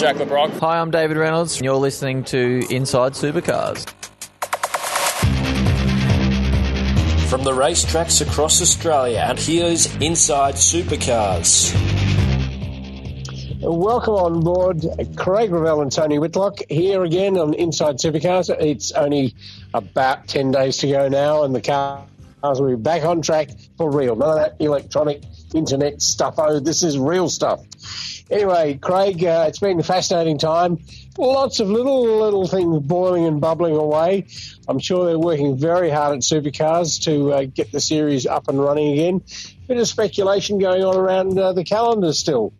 Jack Le Brocq. Hi, I'm David Reynolds. and You're listening to Inside Supercars. From the racetracks across Australia, and here's Inside Supercars. Welcome on board, Craig Revell and Tony Whitlock here again on Inside Supercars. It's only about 10 days to go now, and the cars will be back on track for real. None of that electronic internet stuff. Oh, this is real stuff. Anyway, Craig, uh, it's been a fascinating time. Lots of little, little things boiling and bubbling away. I'm sure they're working very hard at Supercars to uh, get the series up and running again. Bit of speculation going on around uh, the calendar still.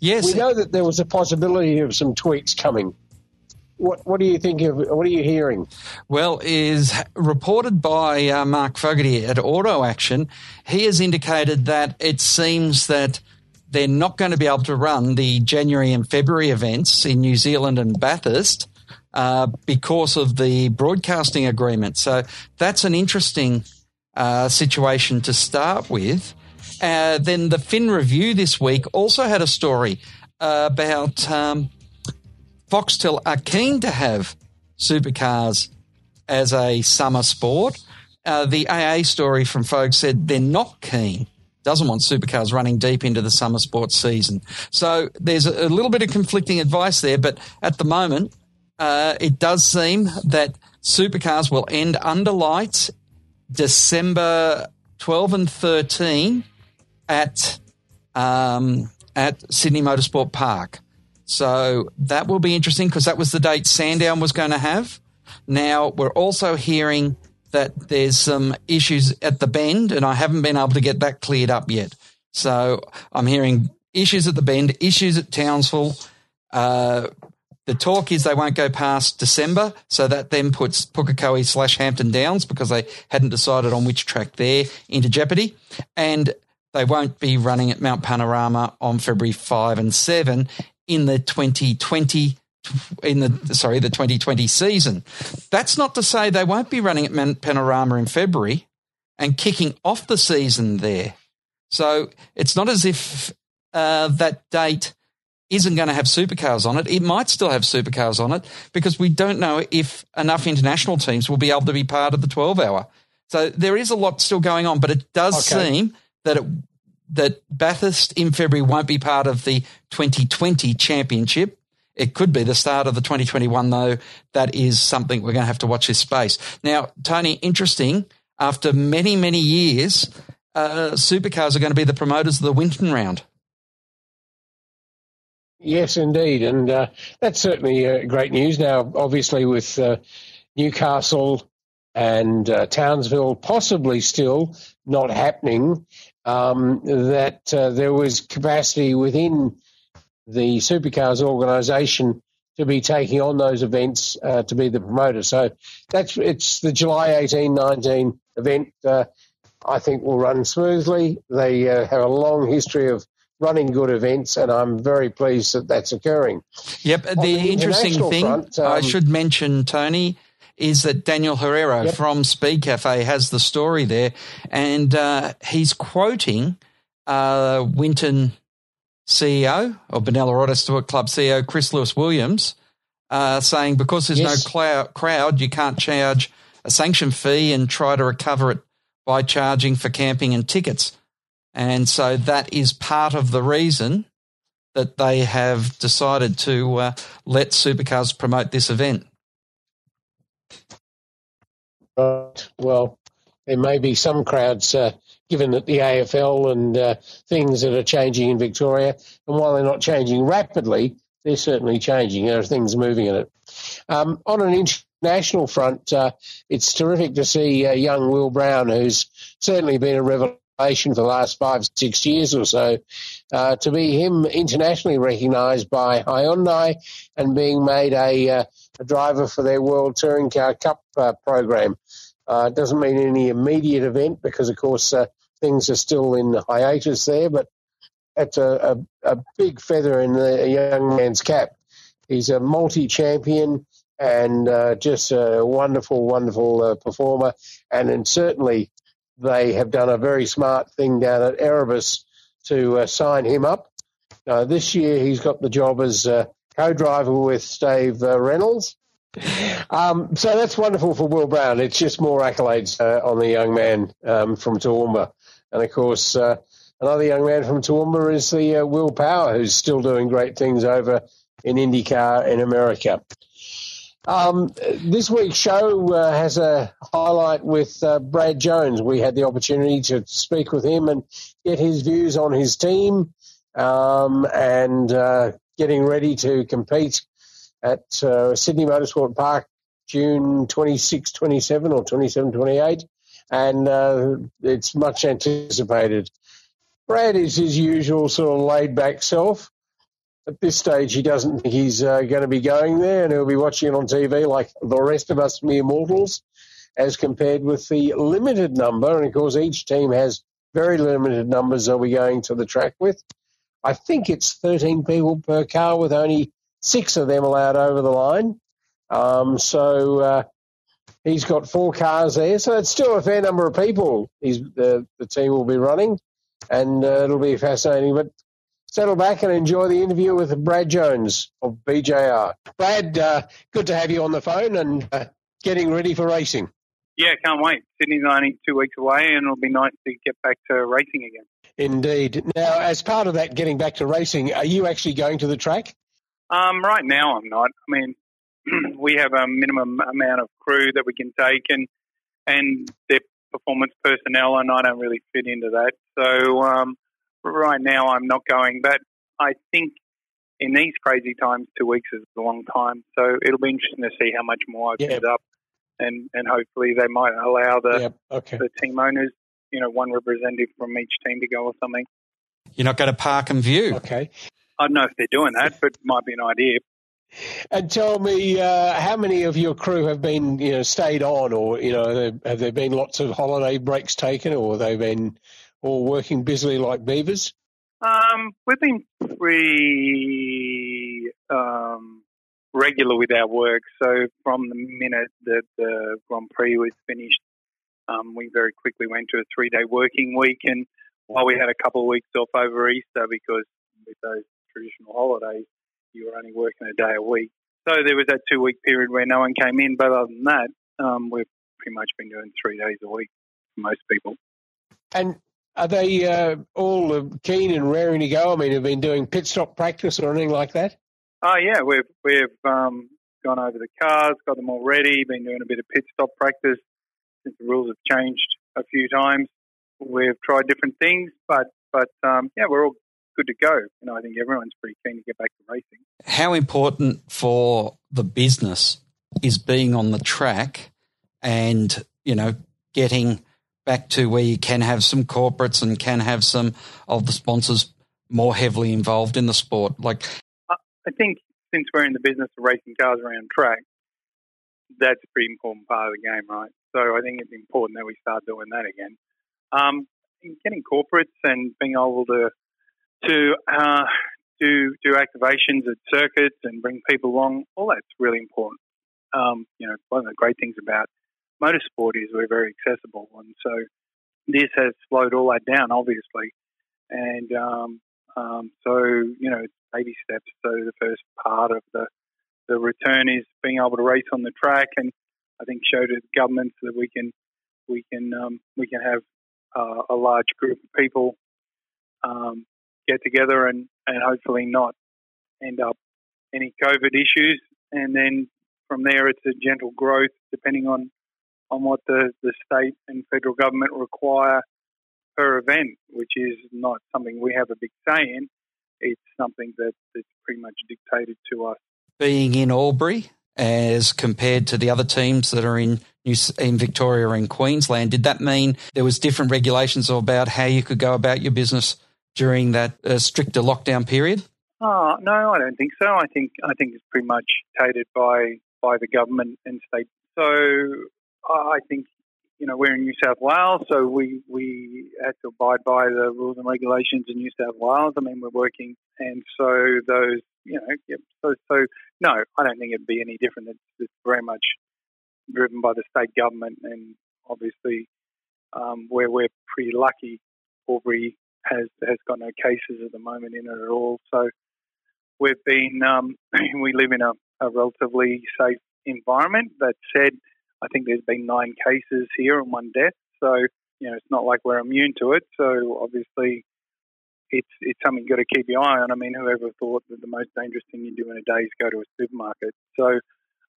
Yes. We know that there was a possibility of some tweaks coming. What, what do you think of? What are you hearing? Well, is reported by uh, Mark Fogarty at Auto Action. He has indicated that it seems that they're not going to be able to run the January and February events in New Zealand and Bathurst uh, because of the broadcasting agreement. So that's an interesting uh, situation to start with. Uh, then the Fin Review this week also had a story about um, Foxtel are keen to have supercars as a summer sport. Uh, the AA story from folks said they're not keen. Doesn't want supercars running deep into the summer sports season. So there's a, little bit of conflicting advice there, but at the moment, uh, it does seem that supercars will end under lights December 12 and 13 at um, at Sydney Motorsport Park. So that will be interesting because that was the date Sandown was going to have. Now we're also hearing that there's some issues at the bend, and I haven't been able to get that cleared up yet. So I'm hearing issues at the bend, issues at Townsville. Uh, the talk is they won't go past December, so that then puts Pukekohe slash Hampton Downs because they hadn't decided on which track there into jeopardy. And they won't be running at Mount Panorama on February 5 and 7 in the 2020 in the sorry the 2020 season. That's not to say they won't be running at Panorama in February and kicking off the season there. So it's not as if uh, that date isn't going to have supercars on it. It might still have supercars on it because we don't know if enough international teams will be able to be part of the 12 hour. So there is a lot still going on, but it does okay. seem that it, that Bathurst in February won't be part of the 2020 championship. It could be the start of the 2021, though. That is something we're going to have to watch this space. Now, Tony, interesting. After many, many years, uh, supercars are going to be the promoters of the Winton round. Yes, indeed. And uh, that's certainly uh, great news. Now, obviously, with uh, Newcastle and uh, Townsville possibly still not happening, um, that uh, there was capacity within the supercars organisation to be taking on those events uh, to be the promoter. So that's it's the July 18 19 event. Uh, I think will run smoothly. They uh, have a long history of running good events, and I'm very pleased that that's occurring. Yep. The, the interesting thing front, um, I should mention, Tony, is that Daniel Herrero yep. from Speed Cafe has the story there, and uh, he's quoting uh, Winton CEO or Benalla Auto Sport Club CEO Chris Lewis Williams uh, saying because there's yes. no clou- crowd, you can't charge a sanction fee and try to recover it by charging for camping and tickets. And so that is part of the reason that they have decided to uh, let supercars promote this event. Right. Well, there may be some crowds, uh, given that the AFL and uh, things that are changing in Victoria, and while they're not changing rapidly, they're certainly changing. There are things moving in it. Um, on an international front, uh, it's terrific to see uh, young Will Brown, who's certainly been a revelation for the last five, six years or so, uh, to be him internationally recognised by Hyundai and being made a, uh, a driver for their World Touring Car Cup uh, program. Uh, doesn't mean any immediate event because, of course, uh, things are still in hiatus there, but it's a, a, a big feather in the young man's cap. He's a multi champion and uh, just a wonderful, wonderful uh, performer. And then certainly they have done a very smart thing down at Erebus to uh, sign him up. this year he's got the job as uh, co-driver with Steve uh, Reynolds. Um, so that's wonderful for Will Brown. It's just more accolades uh, on the young man um, from Toowoomba. And of course, uh, another young man from Toowoomba is the uh, Will Power, who's still doing great things over in IndyCar in America. Um, this week's show uh, has a highlight with uh, Brad Jones. We had the opportunity to speak with him and get his views on his team um, and uh, getting ready to compete at uh, Sydney Motorsport Park June 26, 27 or 27, 28. And uh, it's much anticipated. Brad is his usual sort of laid back self at this stage, he doesn't think he's uh, going to be going there, and he'll be watching it on TV like the rest of us mere mortals, as compared with the limited number. And of course, each team has very limited numbers. Are we going to the track with? I think it's 13 people per car, with only six of them allowed over the line. Um, so uh, he's got four cars there, so it's still a fair number of people. He's the the team will be running, and uh, it'll be fascinating. But settle back and enjoy the interview with Brad Jones of BJR. Brad, uh, good to have you on the phone and uh, getting ready for racing. Yeah, can't wait. Sydney's only two weeks away, and it'll be nice to get back to racing again. Indeed. Now, as part of that getting back to racing, are you actually going to the track? Um, right now, I'm not. I mean, we have a minimum amount of crew that we can take, and and their performance personnel, and I don't really fit into that. So um, right now I'm not going, but I think in these crazy times, two weeks is a long time. So it'll be interesting to see how much more opens up, and and hopefully they might allow the okay. the team owners, you know, one representative from each team to go or something. You're not going to park and view. Okay. I don't know if they're doing that, but it might be an idea. And tell me, uh, how many of your crew have been, you know, stayed on, or you know, have there been lots of holiday breaks taken, or have they been all working busily like beavers? Um, we've been pretty um, regular with our work. So from the minute that the Grand Prix was finished, um, we very quickly went to a three-day working week. And while we had a couple of weeks off over Easter, because with those traditional holidays, you were only working a day a week. So there was that two-week period where no one came in. But other than that, um, we've pretty much been doing three days a week for most people. And are they uh, all uh, keen and raring to go? I mean, have been doing pit stop practice or anything like that? Oh yeah, we've we've um, gone over the cars, got them all ready. Been doing a bit of pit stop practice since the rules have changed a few times. We've tried different things, but but um, yeah, we're all good to go. You know, I think everyone's pretty keen to get back to racing. How important for the business is being on the track, and you know, getting back to where you can have some corporates and can have some of the sponsors more heavily involved in the sport? Like, I think since we're in the business of racing cars around track, that's a pretty important part of the game, right? So I think it's important that we start doing that again. Um, getting corporates and being able to to uh, do do activations at circuits and bring people along, all that's really important. Um, you know, one of the great things about motorsport is we're very accessible, and so this has slowed all that down, obviously. And um, um, so, you know, baby steps. So the first part of the the return is being able to race on the track, and I think show to the governments that we can we can um, we can have uh, a large group of people um, get together and, and hopefully not end up any COVID issues, and then from there it's a gentle growth depending on on what the, the state and federal government require per event, which is not something we have a big say in. It's something that, that's pretty much dictated to us. Being in Albury as compared to the other teams that are in New, in Victoria and Queensland, did that mean there was different regulations about how you could go about your business during that uh, stricter lockdown period? Oh, no, I don't think so. I think I think it's pretty much dictated by by the government and state. So I think you know we're in New South Wales, so we we had to abide by the rules and regulations in New South Wales. I mean, we're working, and so those you know, so so no, I don't think it'd be any different. It's, it's very much driven by the state government, and obviously um, where we're pretty lucky, Albury has has got no cases at the moment in it at all. So we've been um, we live in a, a, relatively safe environment. That said, I think there's been nine cases here and one death, so you know it's not like we're immune to it. So obviously, it's it's something you've got to keep your eye on. I mean, whoever thought that the most dangerous thing you do in a day is go to a supermarket? So,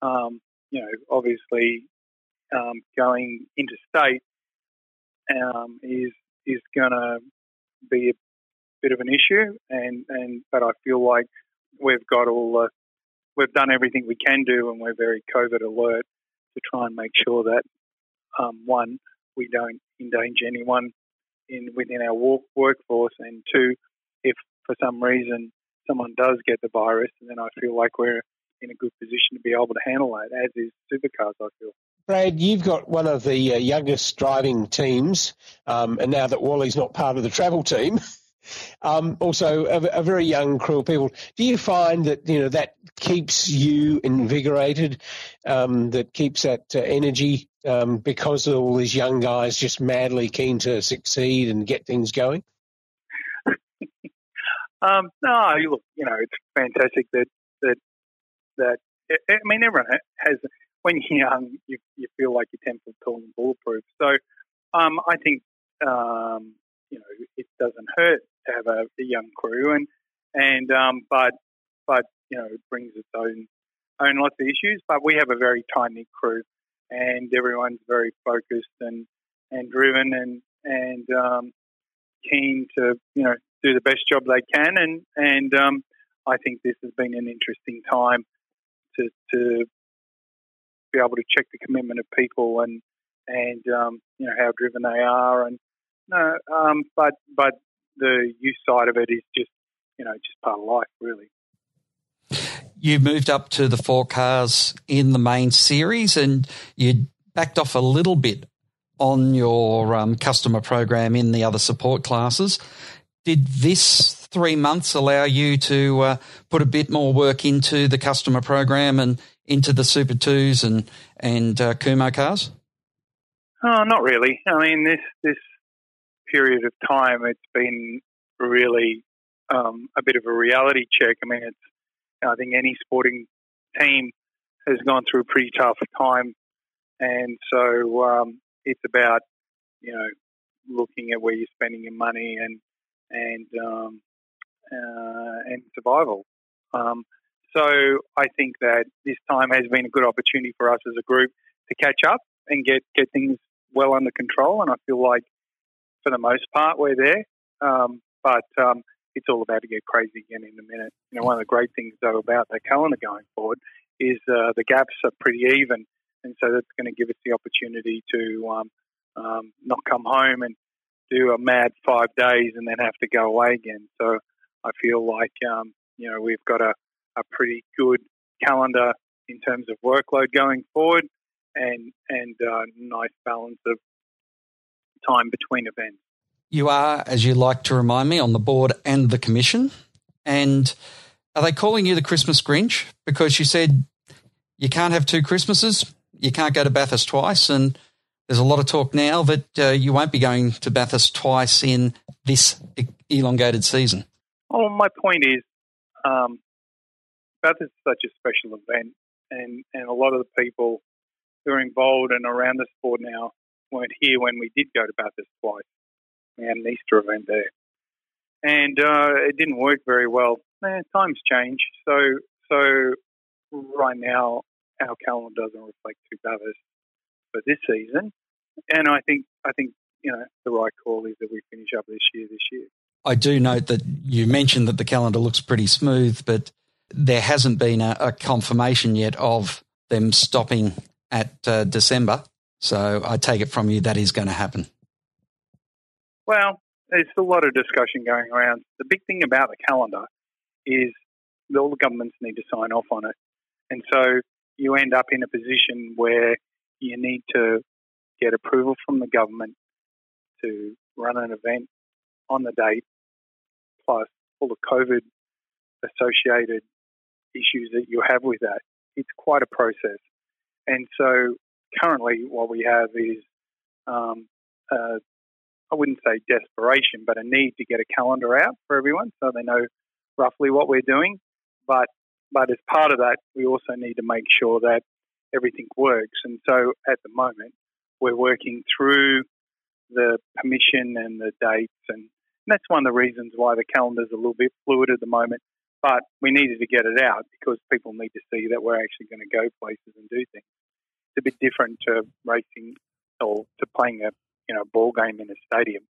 um, you know, obviously, um, going interstate um, is is going to be a bit of an issue, and and but I feel like we've got all the we've done everything we can do, and we're very COVID alert to try and make sure that um, one we don't endanger anyone in within our work, workforce, and two, if for some reason someone does get the virus, then I feel like we're in a good position to be able to handle that, as is supercars. I feel. Brad, you've got one of the uh, youngest driving teams, um, and now that Wally's not part of the travel team, um, also a, a, very young crew of people. Do you find that you know that keeps you invigorated, um, that keeps that uh, energy um, because of all these young guys just madly keen to succeed and get things going? Um, no, look, you know, it's fantastic that that that. I mean, everyone has when you're young, you, you feel like you're 10 foot tall and bulletproof. So um, I think, um, you know, it doesn't hurt to have a, a young crew, and and um, but but you know, it brings its own own lots of issues. But we have a very tight knit crew, and everyone's very focused and and driven and and um, keen to you know do the best job they can. And and um, I think this has been an interesting time to to be able to check the commitment of people and and um, you know how driven they are and no, um, but but the youth side of it is just you know just part of life really. You moved up to the four cars in the main series, and you backed off a little bit on your um, customer program in the other support classes. Did this three months allow you to uh, put a bit more work into the customer program and into the Super Twos and and uh, Kumho cars? Oh, not really. I mean, this this period of time, it's been really um, a bit of a reality check. I mean, it's I think any sporting team has gone through a pretty tough time, and so um, it's about you know looking at where you're spending your money and and um, uh, and survival. Um, so I think that this time has been a good opportunity for us as a group to catch up and get, get things well under control. And I feel like for the most part we're there. Um, but um, it's all about to get crazy again in a minute. You know, one of the great things though about the calendar going forward is uh, the gaps are pretty even, and so that's going to give us the opportunity to um, um, not come home and do a mad five days and then have to go away again. So I feel like um, you know we've got a, a pretty good calendar in terms of workload going forward, and and uh, nice balance of time between events. You are, as you like to remind me, on the board and the commission. And are they calling you the Christmas Grinch because you said you can't have two Christmases, you can't go to Bathurst twice, and there's a lot of talk now that uh, you won't be going to Bathurst twice in this elongated season. Oh, my point is, um, Bathurst is such a special event, and, and a lot of the people who are involved and around the sport now weren't here when we did go to Bathurst twice. We had an Easter event there, and uh, it didn't work very well. Eh, times change, so so right now our calendar doesn't reflect two Bathurst for this season, and I think I think you know the right call is that we finish up this year this year. I do note that you mentioned that the calendar looks pretty smooth, but there hasn't been a, a confirmation yet of them stopping at uh, December. So I take it from you that is going to happen. Well, there's a lot of discussion going around. The big thing about the calendar is all the governments need to sign off on it. And so you end up in a position where you need to get approval from the government to run an event on the date, plus all the COVID associated issues that you have with that. It's quite a process. And so currently, what we have is, um, uh, I wouldn't say desperation, but a need to get a calendar out for everyone so they know roughly what we're doing. But but as part of that, we also need to make sure that everything works. And so at the moment, we're working through the permission and the dates, and that's one of the reasons why the calendar's a little bit fluid at the moment. But we needed to get it out because people need to see that we're actually going to go places and do things. It's a bit different to racing or to playing a you know ball game in a stadium.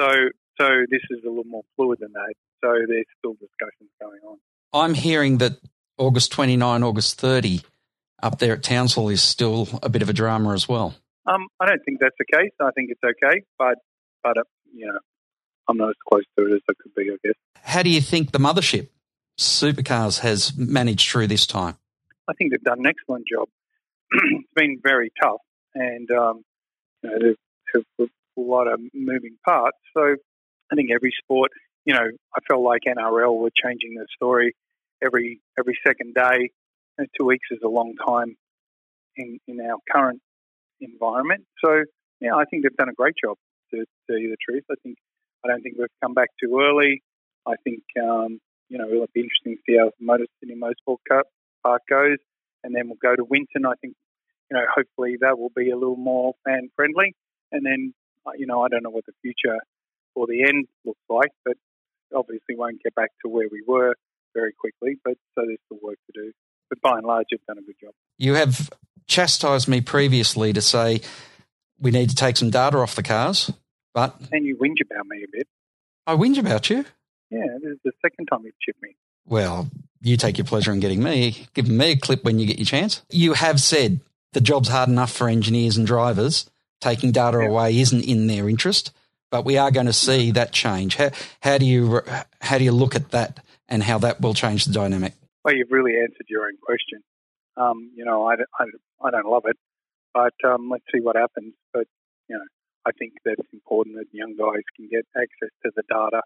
So so this is a little more fluid than that. So there's still discussions going on. I'm hearing that August 29, August 30 up there at Townsville is still a bit of a drama as well. Um, I don't think that's the case. I think it's okay, but but uh, you know, I'm not as close to it as I could be. I guess. How do you think the mothership, Supercars, has managed through this time? I think they've done an excellent job. it's been very tough, and um, you know, there's a lot of moving parts. So I think every sport, you know, I felt like NRL were changing the story every every second day. And two weeks is a long time in, in our current environment. So yeah, I think they've done a great job. To tell you the truth, I think I don't think we've come back too early. I think um, you know it'll be interesting to see how Motor City Motorsport Cup Park goes, and then we'll go to Winton. I think you know hopefully that will be a little more fan friendly, and then uh, you know I don't know what the future or the end looks like, but obviously won't get back to where we were very quickly. But so there's still work to do. But by and large, you've done a good job. You have chastised me previously to say we need to take some data off the cars, but and you whinge about me a bit. I whinge about you. Yeah, this is the second time you've chipped me. Well, you take your pleasure in getting me, giving me a clip when you get your chance. You have said the job's hard enough for engineers and drivers. Taking data yeah. away isn't in their interest, but we are going to see that change. How, how do you how do you look at that and how that will change the dynamic? Well, you've really answered your own question. Um, you know, I, I, I, don't love it, but um, let's see what happens. But, you know, I think that it's important that young guys can get access to the data.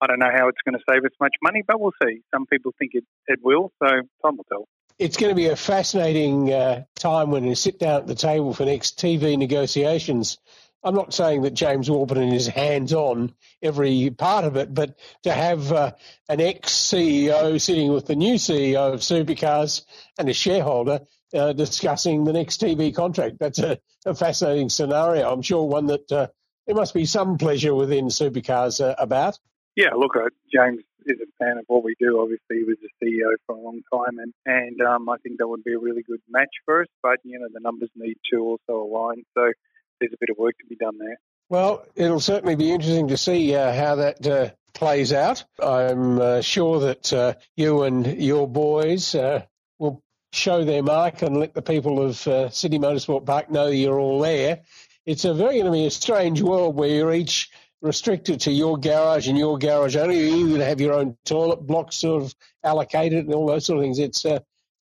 I don't know how it's going to save us much money, but we'll see. Some people think it, it will, so time will tell. It's going to be a fascinating uh, time when we sit down at the table for next TV negotiations I'm not saying that James Warburton is hands on every part of it, but to have uh, an ex CEO sitting with the new CEO of Supercars and a shareholder uh, discussing the next TV contract, that's a, a fascinating scenario. I'm sure one that uh, there must be some pleasure within Supercars uh, about. Yeah, look, uh, James is a fan of what we do. Obviously, he was the CEO for a long time, and and um, I think that would be a really good match for us. But you know, the numbers need to also align. So there's a bit of work to be done there. Well, it'll certainly be interesting to see uh, how that uh, plays out. I'm uh, sure that uh, you and your boys uh, will show their mark and let the people of uh, Sydney Motorsport Park know you're all there. It's a very going to be a strange world where you're each restricted to your garage and your garage only. You to have your own toilet blocks sort of allocated and all those sort of things. It's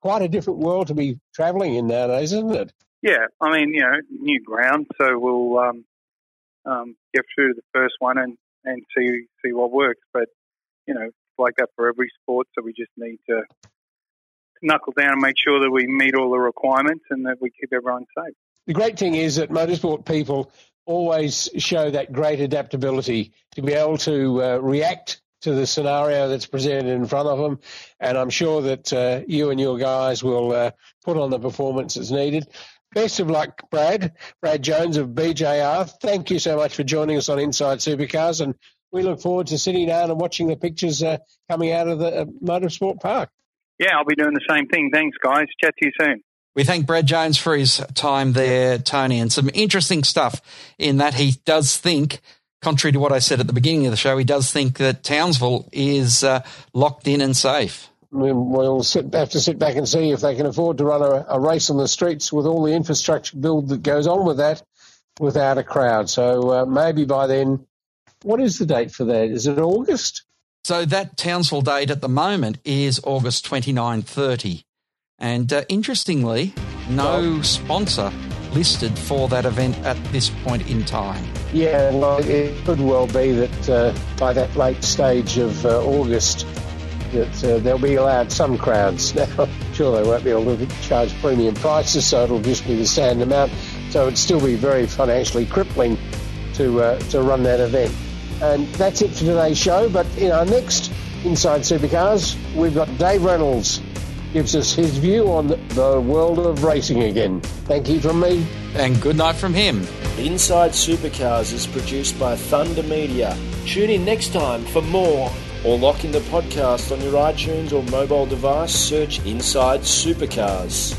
quite a different world to be travelling in nowadays, isn't it? Yeah, I mean, you know, new ground, so we'll um, um, get through the first one and, and see see what works. But you know, like that for every sport, so we just need to knuckle down and make sure that we meet all the requirements and that we keep everyone safe. The great thing is that motorsport people always show that great adaptability to be able to uh, react to the scenario that's presented in front of them. And I'm sure that uh, you and your guys will uh, put on the performance that's needed. Best of luck, Brad. Brad Jones of BJR. Thank you so much for joining us on Inside Supercars, and we look forward to sitting down and watching the pictures uh, coming out of the uh, Motorsport Park. Yeah, I'll be doing the same thing. Thanks, guys. Chat to you soon. We thank Brad Jones for his time there, Tony, and some interesting stuff in that he does think, contrary to what I said at the beginning of the show, he does think that Townsville is uh, locked in and safe we'll sit, have to sit back and see if they can afford to run a, a, race on the streets with all the infrastructure build that goes on with that without a crowd. So uh, maybe by then, what is the date for that? Is it August? So that Townsville date at the moment is August 29 30. And uh, interestingly, no sponsor listed for that event at this point in time. Yeah, well, it could well be that uh, by that late stage of uh, August, that uh, they'll be allowed some crowds. Now, sure, they won't be able to charge premium prices, so it'll just be the standard amount. So it'd still be very financially crippling to uh, to run that event. And that's it for today's show. But in our next Inside Supercars, we've got Dave Reynolds gives us his view on the world of racing again. Thank you from me. And good night from him. Inside Supercars is produced by Thunder Media. Tune in next time for more, or lock in the podcast on your iTunes or mobile device. Search Inside Supercars.